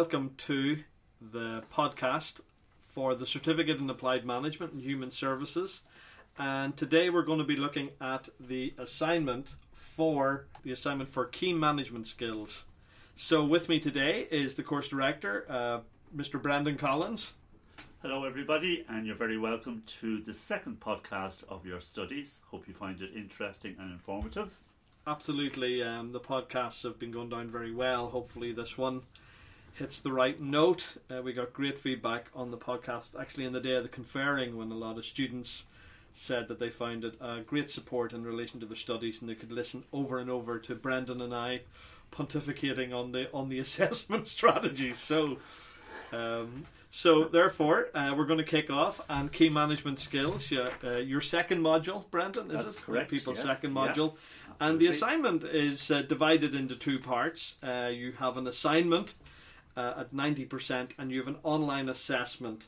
Welcome to the podcast for the Certificate in Applied Management and Human Services. And today we're going to be looking at the assignment for the assignment for key management skills. So, with me today is the course director, uh, Mr. Brendan Collins. Hello, everybody, and you're very welcome to the second podcast of your studies. Hope you find it interesting and informative. Absolutely, um, the podcasts have been going down very well. Hopefully, this one hits the right note. Uh, we got great feedback on the podcast actually in the day of the conferring when a lot of students said that they found it a great support in relation to their studies and they could listen over and over to Brendan and I pontificating on the on the assessment strategy. So um, so therefore, uh, we're going to kick off and key management skills. Yeah, uh, your second module, Brendan, is That's it? correct, People's yes. second Yeah, module, and the assignment is uh, divided into two parts. Uh, you have an assignment uh, at ninety percent, and you have an online assessment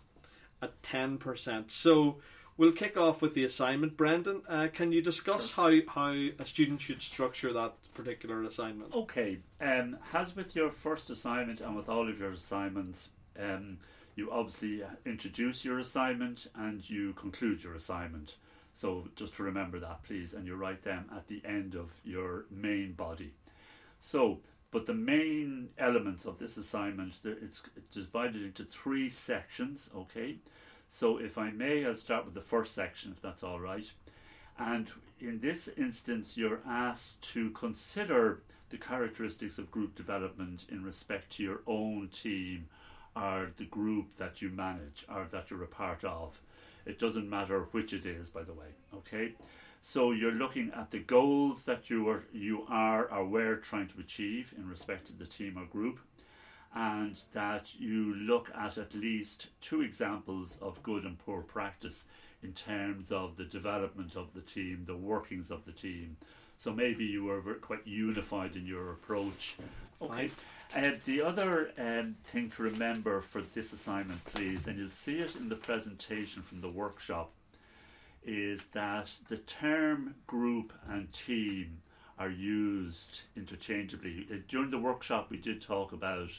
at ten percent. So. We'll kick off with the assignment. Brendan, uh, can you discuss how, how a student should structure that particular assignment? Okay, um, as with your first assignment and with all of your assignments, um, you obviously introduce your assignment and you conclude your assignment. So just to remember that, please, and you write them at the end of your main body. So, but the main elements of this assignment, it's divided into three sections. Okay, so if I may, I'll start with the first section, if that's all right. And in this instance, you're asked to consider the characteristics of group development in respect to your own team or the group that you manage or that you're a part of. It doesn't matter which it is, by the way. Okay, so you're looking at the goals that you are you are or were trying to achieve in respect to the team or group, and that you look at at least two examples of good and poor practice in terms of the development of the team, the workings of the team. So maybe you were quite unified in your approach. Okay. Uh, the other um, thing to remember for this assignment, please, and you'll see it in the presentation from the workshop, is that the term group and team are used interchangeably. Uh, During the workshop, we did talk about,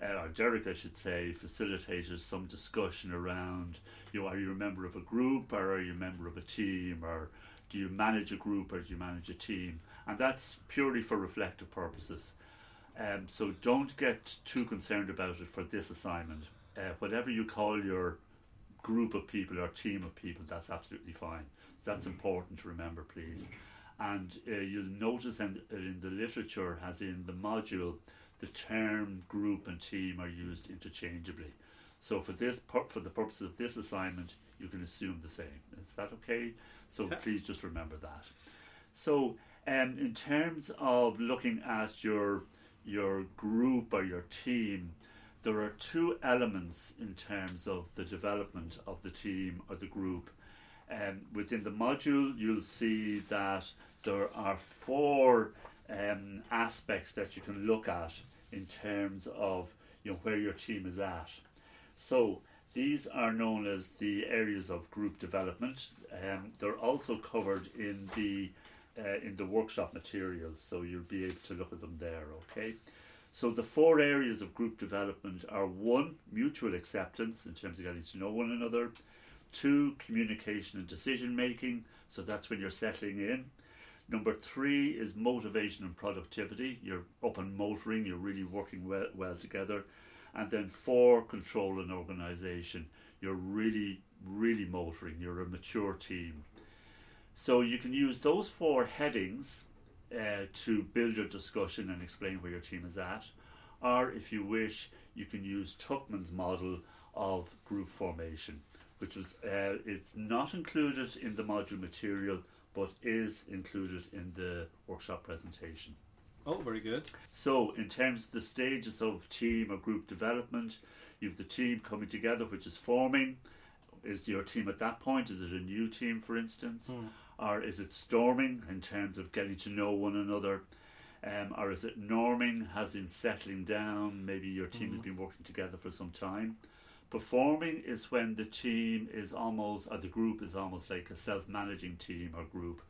uh, or Derek, I should say, facilitated some discussion around, you know, are you a member of a group or are you a member of a team or do you manage a group or do you manage a team? And that's purely for reflective purposes. Um, so don't get too concerned about it for this assignment. Uh, whatever you call your group of people or team of people, that's absolutely fine. That's important to remember, please. And uh, you'll notice in, in the literature, as in the module, the term group and team are used interchangeably. So for this, for the purpose of this assignment, you can assume the same. Is that okay? So Yeah. please just remember that. So, um, in terms of looking at your your group or your team, there are two elements in terms of the development of the team or the group. Um, within the module, you'll see that there are four um, aspects that you can look at in terms of you know where your team is at. So these are known as the areas of group development. Um, they're also covered in the uh, in the workshop materials, so you'll be able to look at them there. Okay. So the four areas of group development are one, mutual acceptance in terms of getting to know one another. Two, communication and decision making. So that's when you're settling in. Number three is motivation and productivity. You're up and motoring. You're really working well, well together. And then four, control and organization. You're really, really motoring. You're a mature team. So you can use those four headings uh, to build your discussion and explain where your team is at. Or if you wish, you can use Tuckman's model of group formation, which was uh, it's not included in the module material, but is included in the workshop presentation. Oh, very good. So, in terms of the stages of team or group development, you have the team coming together, which is forming. Is your team at that point? Is it a new team, for instance? Or is it storming in terms of getting to know one another? Um, or is it norming, as in settling down? Maybe your team has been working together for some time. Performing is when the team is almost, or the group is almost like a self managing team or group.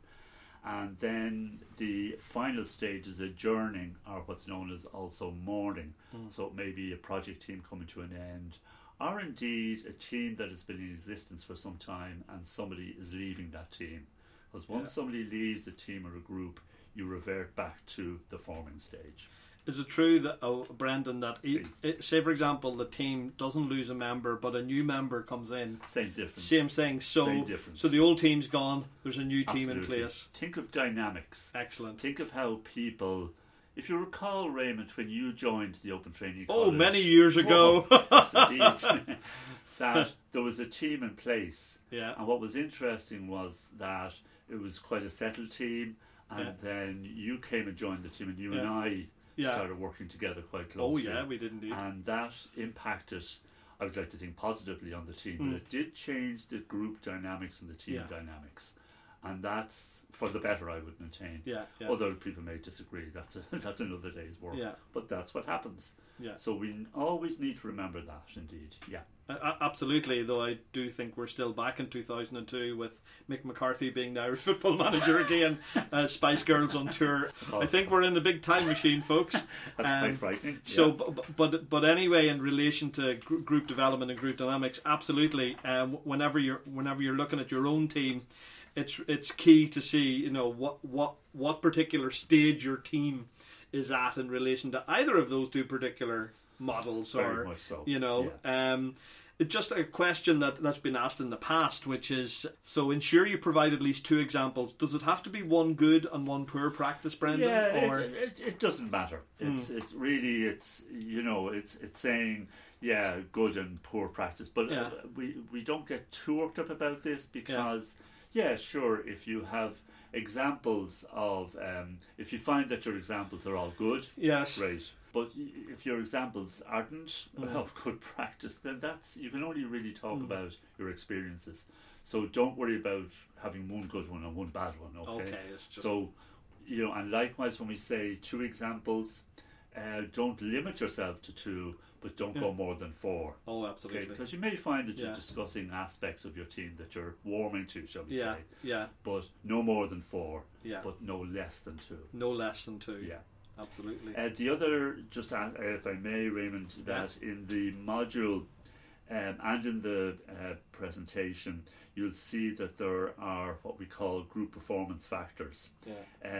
And then the final stage is adjourning, or what's known as also mourning. Mm. So it may be a project team coming to an end, or indeed a team that has been in existence for some time and somebody is leaving that team. Because once Yeah. somebody leaves a team or a group, you revert back to the forming stage. Is it true that, oh, Brendan, that it, eh, say for example the team doesn't lose a member, but a new member comes in, Same difference. same thing. So, Same difference. so the old team's gone. There's a new team in place. Think of dynamics. Excellent. Think of how people. If you recall, Raymond, when you joined the Open Training oh, College, Oh, many years ago. Oh, yes, indeed. that there was a team in place, yeah. and what was interesting was that it was quite a settled team, and Yeah. then you came and joined the team, and you and I Yeah. started working together quite closely. Oh yeah, we did indeed. and that impacted. I would like to think positively on the team, Mm. but it did change the group dynamics and the team Yeah. dynamics, and that's for the better. I would maintain. yeah, yeah, Other people may disagree. That's a, that's another day's work. yeah, But that's what happens. yeah. So we always need to remember that. Indeed. Yeah. A- absolutely. Though I do think we're still back in 2002 with Mick McCarthy being the Irish football manager again. uh, Spice Girls on tour. I think we're in the big time machine, folks. That's Um, quite frightening. So, yeah. bu- bu- but but anyway, in relation to gr- group development and group dynamics, absolutely. Um, whenever you're whenever you're looking at your own team, it's it's key to see you know what what what particular stage your team is at in relation to either of those two particular models, very or so. you know. Um, just a question that that's been asked in the past, which is so ensure you provide at least two examples. Does it have to be one good and one poor practice, Brendan? Yeah, or it, it, it doesn't matter. It's it's really it's you know it's it's saying yeah good and poor practice, but Yeah. uh, we we don't get too worked up about this because yeah, sure if you have examples of um, if you find that your examples are all good, yes, great. But if your examples aren't Mm. of good practice, then that's you can only really talk Mm. about your experiences. So don't worry about having one good one and one bad one. Okay. okay, it's just, So, you know, and likewise, when we say two examples, uh, don't limit yourself to two, but don't go more than four. oh, Okay, absolutely. because you may find that you're discussing aspects of your team that you're warming to, shall we Yeah, say, yeah, but no more than four, yeah. but no less than two. no less than two. Yeah. Absolutely. Uh, the other, just uh, if I may, Raymond, that in the module um, and in the uh, presentation, you'll see that there are what we call group performance factors. yeah,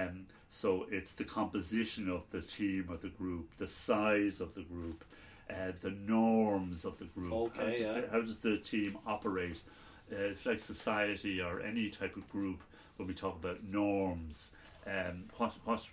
Um, so it's the composition of the team or the group, the size of the group, uh, the norms of the group. how, Okay, does yeah. the, how does the team operate? Uh, it's like society or any type of group when we talk about norms. Um, what what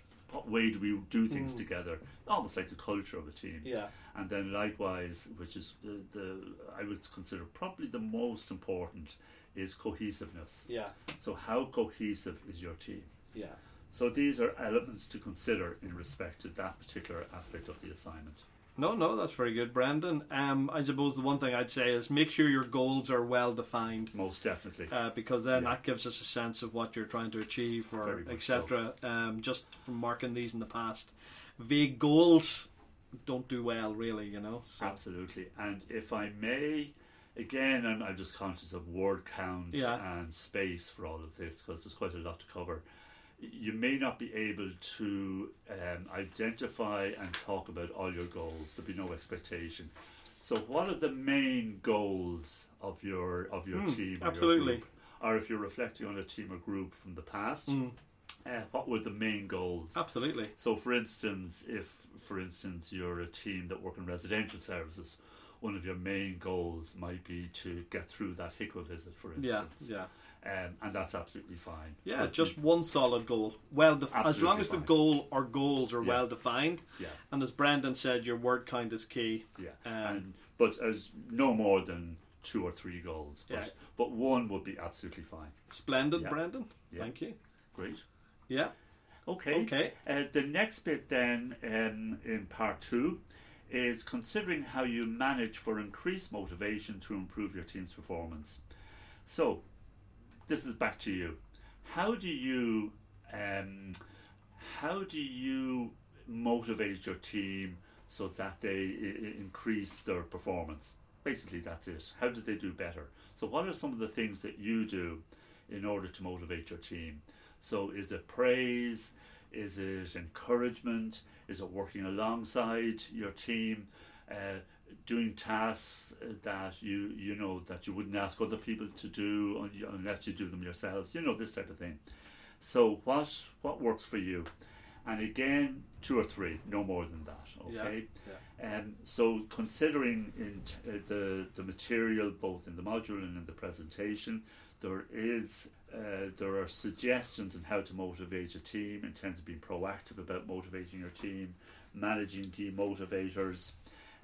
way do we do things Mm. together? Almost like the culture of a team. yeah, And then likewise, which is the, the I would consider probably the most important, is cohesiveness. yeah, So how cohesive is your team? yeah. So these are elements to consider in respect to that particular aspect of the assignment. No, no, that's very good, Brendan. Um, I suppose the one thing I'd say is make sure your goals are well defined. Most definitely. Uh, because then Yeah. that gives us a sense of what you're trying to achieve, or etc. Um, just from marking these in the past, vague goals don't do well, really. You know. So, Absolutely. And if I may, again, I'm, I'm just conscious of word count Yeah. and space for all of this because there's quite a lot to cover. You may not be able to um, identify and talk about all your goals. There'll be no expectation. So, what are the main goals of your of your Mm, team? Or your absolutely. group? Or if you're reflecting on a team or group from the past, Mm, uh, what were the main goals? absolutely. So, for instance, if, for instance, you're a team that work in residential services, one of your main goals might be to get through that HIQA visit, for instance. Yeah, yeah, Um, and that's absolutely fine. yeah. But just one solid goal. Well, def- as long as the goal or goals are Yeah. well defined, yeah, and as Brendan said, your word count is key. yeah. Um, and, but as no more than two or three goals. But, Yeah. but one would be absolutely fine. Splendid, Yeah. Brendan. Yeah. Thank you. Great. Yeah. Okay. Okay. Uh, the next bit then um, in part two is considering how you manage for increased motivation to improve your team's performance. So, this is back to you. How do you um, how do you motivate your team so that they I- increase their performance? Basically, that's it. How do they do better? So, what are some of the things that you do in order to motivate your team? So, is it praise? Is it encouragement? Is it working alongside your team? Uh, doing tasks that you you know that you wouldn't ask other people to do unless you do them yourselves. You know this type of thing. So what what works for you? And again, two or three, no more than that. Okay. Yeah, yeah. Um, so considering in t- uh, the the material both in the module and in the presentation, there is uh, there are suggestions on how to motivate a team in terms of being proactive about motivating your team, managing demotivators,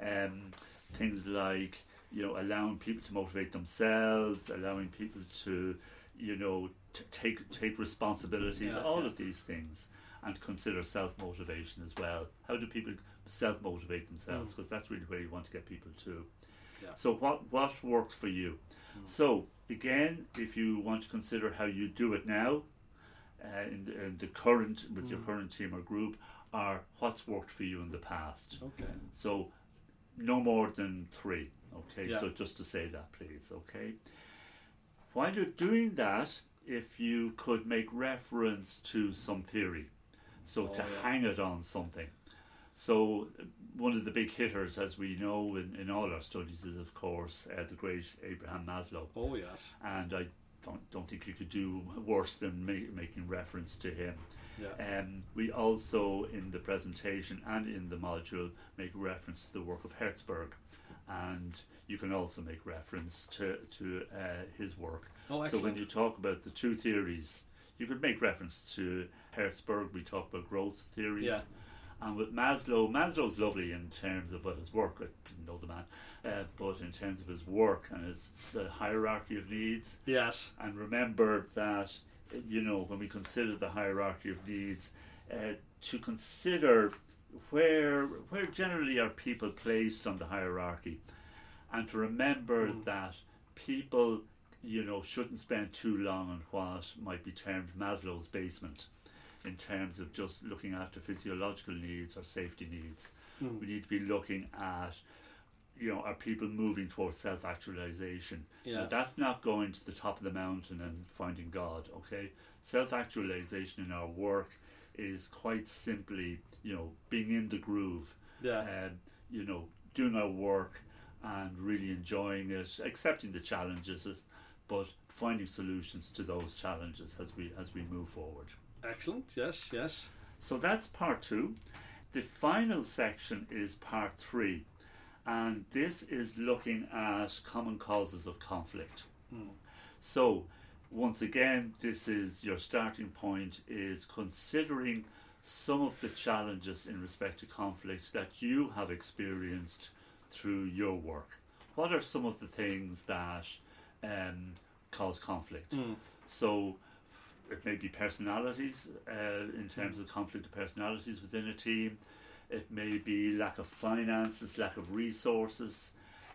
um, things like you know allowing people to motivate themselves, allowing people to you know t- take take responsibilities, Yeah, all yeah. of these things, and consider self motivation as well. How do people self motivate themselves? Because that's really where you want to get people to. Mm. Yeah. So what what works for you? So again, if you want to consider how you do it now, uh, in, the, in the current with Mm. your current team or group, are what's worked for you in the past. Okay. So no more than three. Okay, Yeah. so just to say that, please. Okay. While you're doing that, if you could make reference to some theory, so Oh, to yeah. hang it on something. So one of the big hitters, as we know in, in all our studies, is of course uh, the great Abraham Maslow Oh yes. and I don't don't think you could do worse than ma- making reference to him. Yeah. Um, we also in the presentation and in the module make reference to the work of Herzberg, and you can also make reference to to uh, his work. Oh, So when you talk about the two theories, you could make reference to Herzberg. We talk about growth theories. Yeah. And with Maslow, Maslow's lovely in terms of what his work. I didn't know the man, uh, but in terms of his work and his the hierarchy of needs, Yes. and remember that you know when we consider the hierarchy of needs uh, to consider where where generally are people placed on the hierarchy. And to remember that people you know shouldn't spend too long on what might be termed Maslow's basement in terms of just looking after physiological needs or safety needs. We need to be looking at you know are people moving towards self-actualization Yeah. now, that's not going to the top of the mountain and finding God, okay? Self actualization in our work is quite simply, you know, being in the groove, Yeah. and, you know, doing our work and really enjoying it, accepting the challenges, but finding solutions to those challenges as we as we move forward. Excellent. Yes. Yes. So that's part two. The final section is part three, and this is looking at common causes of conflict. So, once again, this is your starting point is considering some of the challenges in respect to conflict that you have experienced through your work. What are some of the things that um, cause conflict? So, f- it may be personalities uh, in terms of conflict of personalities within a team. It may be lack of finances, lack of resources,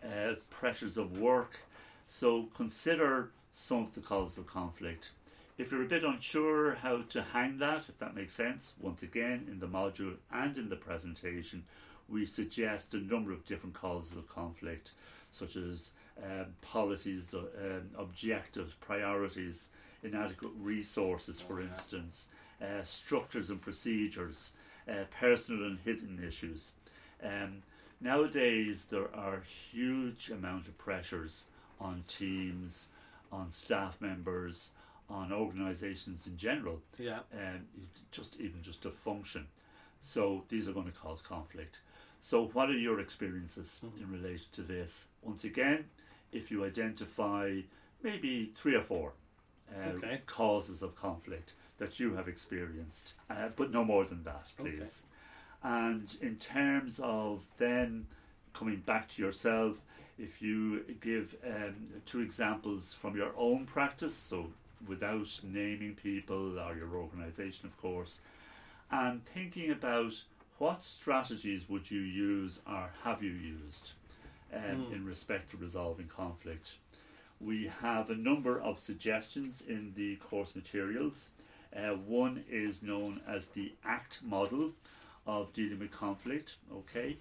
uh, pressures of work. So consider some of the causes of conflict. If you're a bit unsure how to hang that, if that makes sense, once again in the module and in the presentation, we suggest a number of different causes of conflict, such as um, policies, uh, um, objectives, priorities, inadequate resources, for instance, uh, structures and procedures, uh, personal and hidden issues. Um, nowadays, there are huge amount of pressures on teams, on staff members, on organisations in general, Yeah. um, just even just to function. So these are going to cause conflict. So what are your experiences in relation to this? Once again, if you identify maybe three or four uh, Okay. causes of conflict that you have experienced, uh, but no more than that, please. Okay. And in terms of then coming back to yourself, if you give um, two examples from your own practice, so without naming people or your organization, of course, and thinking about what strategies would you use or have you used um, in respect to resolving conflict. We have a number of suggestions in the course materials. Uh, one is known as the ACT model of dealing with conflict. Okay,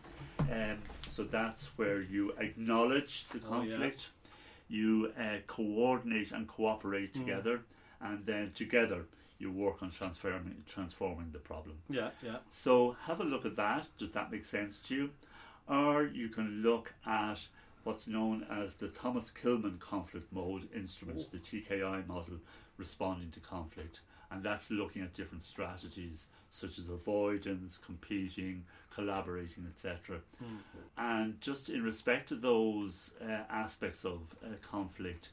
um, so that's where you acknowledge the Oh, yeah. conflict, you uh, coordinate and cooperate together, and then together you work on transforming transforming the problem. Yeah, yeah. So have a look at that. Does that make sense to you? Or you can look at what's known as the Thomas Kilmann conflict mode instruments, the TKI model responding to conflict. And that's looking at different strategies such as avoidance, competing, collaborating, etc. And just in respect to those uh, aspects of uh, conflict,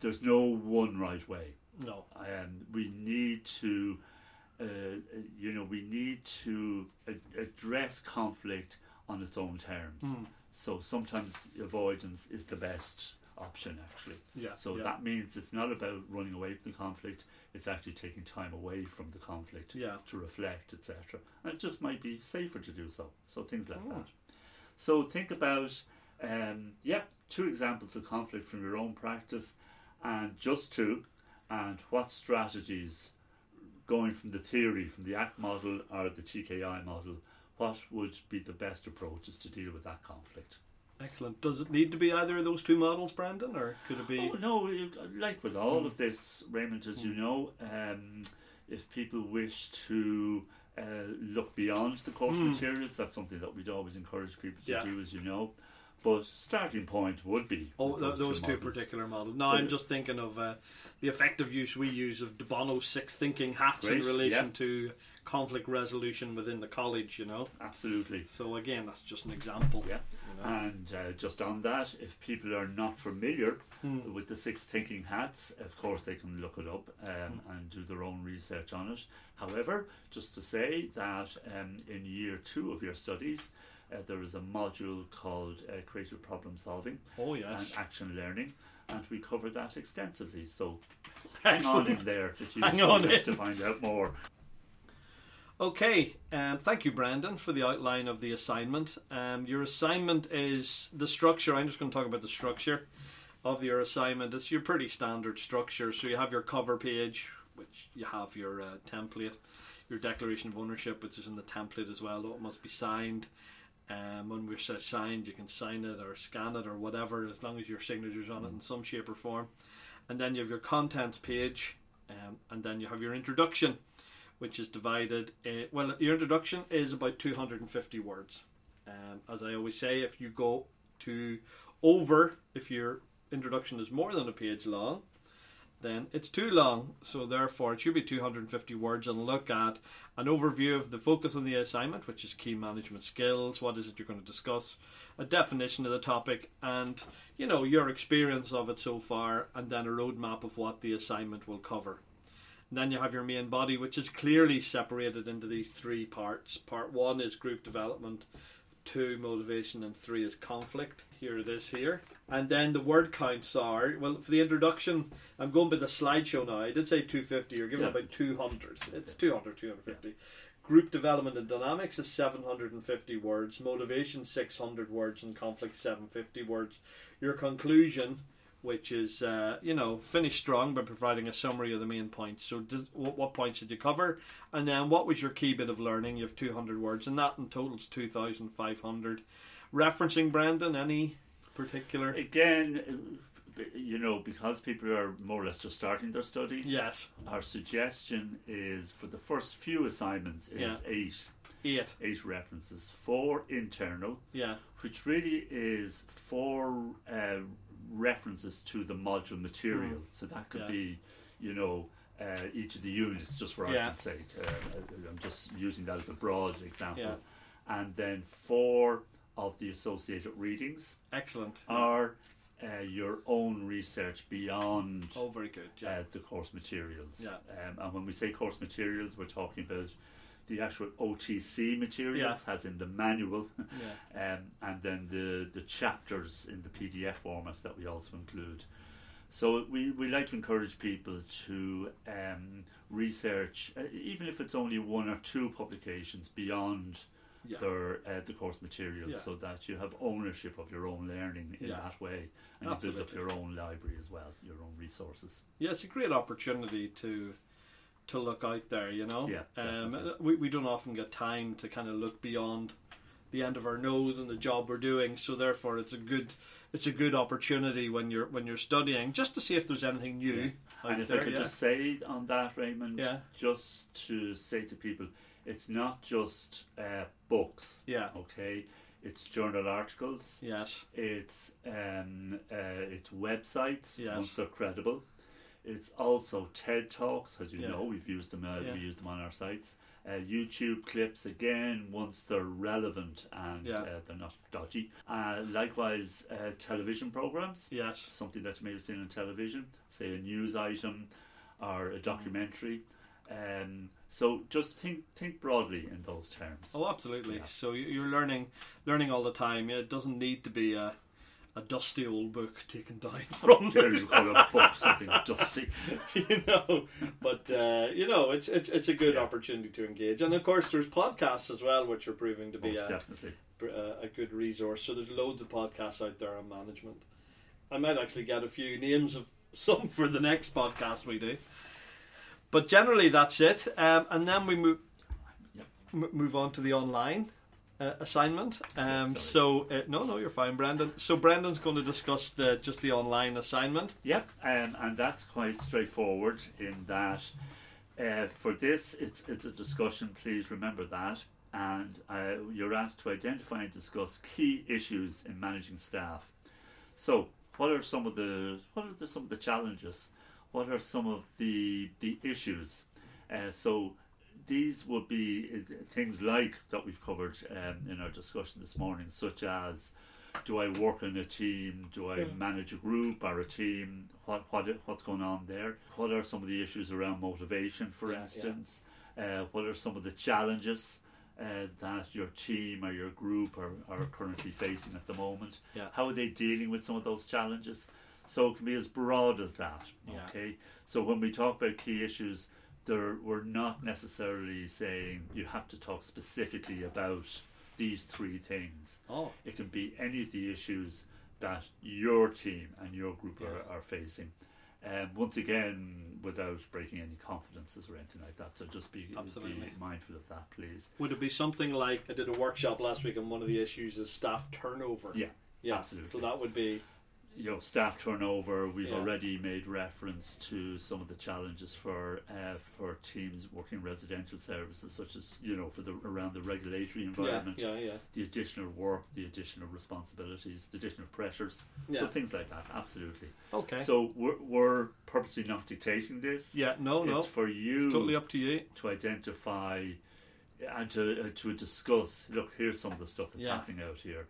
there's no one right way No. um, we need to, uh, uh, you know, we need to a- address conflict on its own terms. Hmm. So sometimes avoidance is the best option, actually. Yeah. So yeah. that means it's not about running away from the conflict; it's actually taking time away from the conflict Yeah. to reflect, etc. And it just might be safer to do so. So things like Oh. that. So think about, um, yeah, two examples of conflict from your own practice, and just two, and what strategies, going from the theory, from the ACT model or the TKI model, what would be the best approaches to deal with that conflict? Excellent. Does it need to be either of those two models, Brendan, or could it be? Oh, no, like with all of this, Raymond, as you know, um, if people wish to uh, look beyond the course Mm. materials, that's something that we'd always encourage people to Yeah. do, as you know. But starting point would be Oh, with th- those two models. particular models. No, I'm just thinking of uh, the effective use we use of De Bono's six thinking hats Great, in relation yeah. to conflict resolution within the college. You know. Absolutely. So again, that's just an example. Yeah. You know? And uh, just on that, if people are not familiar Hmm. with the six thinking hats, of course they can look it up um, Hmm. and do their own research on it. However, just to say that um, in year two of your studies, uh, there is a module called uh, creative problem solving Oh and action learning, and we cover that extensively. So hang on in there if you Hang on to find out more. Okay, um, thank you, Brendan, for the outline of the assignment. Um, your assignment is the structure. I'm just going to talk about the structure of your assignment. It's your pretty standard structure. So you have your cover page, which you have your uh, template, your declaration of ownership, which is in the template as well. It must be signed. Um, when we say signed, you can sign it or scan it or whatever, as long as your signature's on it in some shape or form. And then you have your contents page, um, and then you have your introduction which is divided. Uh, well, your introduction is about 250 words. Um, as I always say, if you go to over, if your introduction is more than a page long, then it's too long. So therefore, it should be 250 words and look at an overview of the focus on the assignment, which is key management skills. What is it you're going to discuss? A definition of the topic, and you know your experience of it so far, and then a roadmap of what the assignment will cover. And then you have your main body, which is clearly separated into these three parts. Part one is group development, two motivation, and three is conflict. Here it is here. And then the word counts are well for the introduction. I'm going by the slideshow now. I did say 250. You're given Yeah. about 200. It's 200, 250. Group development and dynamics is 750 words. Motivation 600 words, and conflict 750 words. Your conclusion which is uh, you know finish strong by providing a summary of the main points. So, does, what, what points did you cover, and then what was your key bit of learning? You have two hundred words, and that in total is two thousand five hundred. Referencing Brendan, any particular? Again, you know, because people are more or less just starting their studies, Yes, our suggestion is for the first few assignments is Yeah. eight eight. eight references four internal Yeah, which really is four uh, references to the module material Mm. so that could Yeah. be you know uh, each of the units just for Yeah. argument's sake uh, I'm just using that as a broad example Yeah. and then four of the associated readings excellent. are uh, your own research beyond Oh, very good. Yeah, uh, the course materials. Yeah. Um, and when we say course materials, we're talking about the actual OTC materials, as in the manual, yeah, um, and then the, the chapters in the PDF formats that we also include. So we, we like to encourage people to um, research, uh, even if it's only one or two publications beyond yeah. their uh, the course materials, Yeah. so that you have ownership of your own learning in Yeah. that way, and you build up your own library as well, your own resources. Yeah, it's a great opportunity to to look out there. You know, Yeah, um, we we don't often get time to kind of look beyond the end of our nose and the job we're doing. So therefore, it's a good it's a good opportunity when you're when you're studying just to see if there's anything new. And if there, I could just say on that, Raymond, Yeah. just to say to people, it's not just uh, books, yeah, okay? It's journal articles, yes, it's um, uh, it's websites Yes. once they're credible. It's also TED talks, as you Yeah. know, we've used them. Uh, Yeah. We use them on our sites. Uh, YouTube clips again once they're relevant and Yeah. uh, they're not dodgy. Uh, likewise, uh, television programs yes, something that you may have seen on television, say a news item or a documentary. Um, so just think think broadly in those terms. oh, absolutely. Yeah. So you- you're learning learning all the time. Yeah, it doesn't need to be a a dusty old book taken down from There you call a book something dusty. you know but uh, you know it's it's it's a good Yeah. opportunity to engage and of course there's podcasts as well which are proving to be Most a, definitely. a, a good resource so there's loads of podcasts out there on management i might actually get a few names of some for the next podcast we do but generally that's it um, and then we move move on to the online uh, assignment um, so uh, no no you're fine brendan so brendan's going to discuss the just the online assignment Yep, um, and that's quite straightforward in that uh, for this it's it's a discussion. Please remember that, and uh, you're asked to identify and discuss key issues in managing staff. So, what are some of the what are the, some of the challenges? What are some of the the issues? Uh, so. These would be uh, things like that we've covered um, in our discussion this morning, such as do I work in a team? Do I Yeah. manage a group or a team? What what what's going on there? What are some of the issues around motivation, for Yeah, yeah. instance? Uh, what are some of the challenges uh, that your team or your group are, are currently facing at the moment? Yeah. How are they dealing with some of those challenges? So it can be as broad as that. Yeah. Okay. So when we talk about key issues, there we're not necessarily saying you have to talk specifically about these three things. oh It can be any of the issues that your team and your group Yeah. are, are facing. Um, once again, without breaking any confidences or anything like that, so just be, be Absolutely. mindful of that, please. Would it be something like I did a workshop last week, and one of the issues is staff turnover? Yeah, yeah, absolutely. So that would be you know, staff turnover. We've Yeah. already made reference to some of the challenges for uh, for teams working in residential services, such as you know, for the around the regulatory environment, yeah, yeah, the additional work, the additional responsibilities, the additional pressures, yeah. so things like that. Absolutely. Okay. So we're, we're purposely not dictating this. yeah, no, no, It's for you totally up to you. to identify and to uh, to discuss. Look, here's some of the stuff that's happening out here,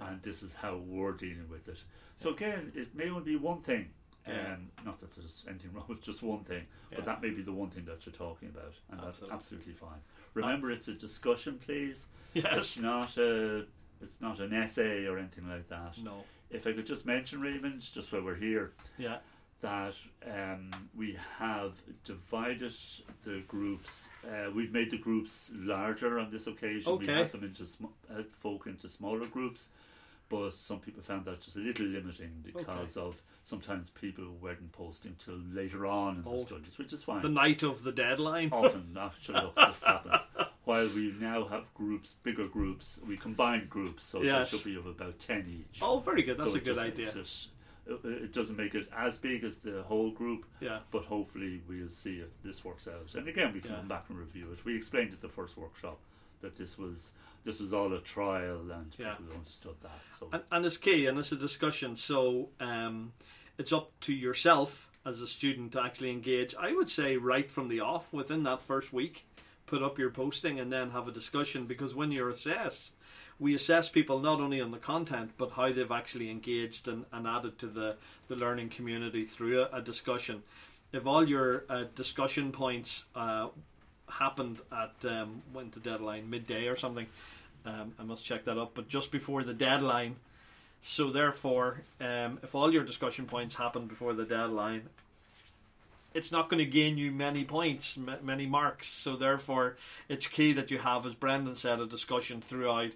and this is how we're dealing with it. So again, it may only be one thing. Um, Not that there's anything wrong with just one thing, Yeah. but that may be the one thing that you're talking about, and Absolutely. that's absolutely fine. Remember, it's a discussion, please. Yes. It's not a it's not an essay or anything like that. No. If I could just mention, Raymond, just while we're here, Yeah. that um, we have divided the groups. Uh, we've made the groups larger on this occasion. Okay. We have had them into sm- uh, folk into smaller groups, but some people found that just a little limiting because of sometimes people weren't posting till later on in Oh. the studies, which is fine. The night of the deadline. Often, actually, this happens. While we now have groups, bigger groups, we combine groups, so Yes. there should be of about ten each. Oh, very good. That's So a good idea. It, it it doesn't make it as big as the whole group, Yeah. but hopefully we'll see if this works out. And again, we can Yeah. come back and review it. We explained at the first workshop that this was this was all a trial, and Yeah. people understood that. So And, and it's key, and it's a discussion. So um, it's up to yourself as a student to actually engage. I would say right from the off, within that first week, put up your posting and then have a discussion. Because when you're assessed, we assess people not only on the content but how they've actually engaged and, and added to the, the learning community through a, a discussion. If all your uh, discussion points uh, happened at um, when's the deadline midday or something, um, I must check that up. But just before the deadline, so therefore, um, if all your discussion points happen before the deadline, it's not going to gain you many points, m- many marks. So therefore, it's key that you have, as Brendan said, a discussion throughout.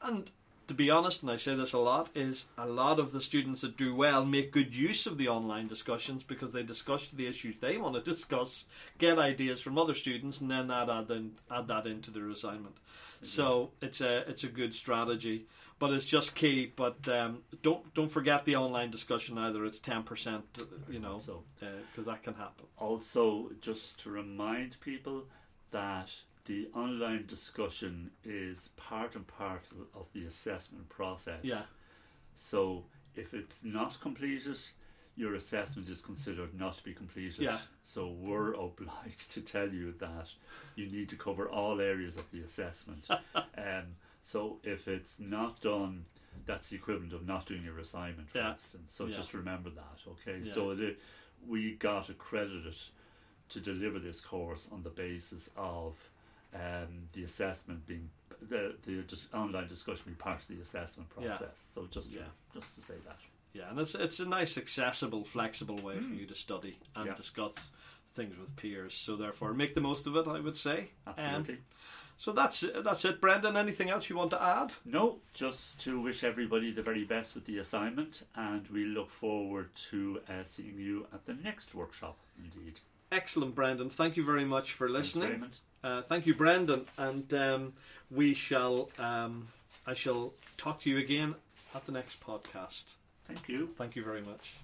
And to be honest, and I say this a lot, is a lot of the students that do well make good use of the online discussions because they discuss the issues they want to discuss, get ideas from other students, and then add add, in, add that into their assignment. Mm-hmm. So it's a it's a good strategy, but it's just key. But um, don't don't forget the online discussion either. It's ten percent, uh, you know, So uh, because that can happen. also just to remind people that the online discussion is part and parcel of the assessment process. Yeah, So if it's not completed, your assessment is considered not to be completed. Yeah. So we're obliged to tell you that you need to cover all areas of the assessment. um, so if it's not done, that's the equivalent of not doing your assignment, for Yeah. instance. So Yeah. just remember that, okay? Yeah. So it, we got accredited to deliver this course on the basis of um, the assessment being the the just online discussion being part of the assessment Yeah. process. So just Yeah. just to say that. yeah, and it's it's a nice, accessible, flexible way for you to study and Yeah. discuss things with peers. So therefore, make the most of it. I would say. Um, Absolutely. so that's that's it, Brendan. Anything else you want to add? No, just to wish everybody the very best with the assignment, and we look forward to uh, seeing you at the next workshop. Indeed, Excellent, Brendan. Thank you very much for listening. Uh, thank you, Brendan, and um, we shall. Um, I shall talk to you again at the next podcast. Thank you. Thank you very much.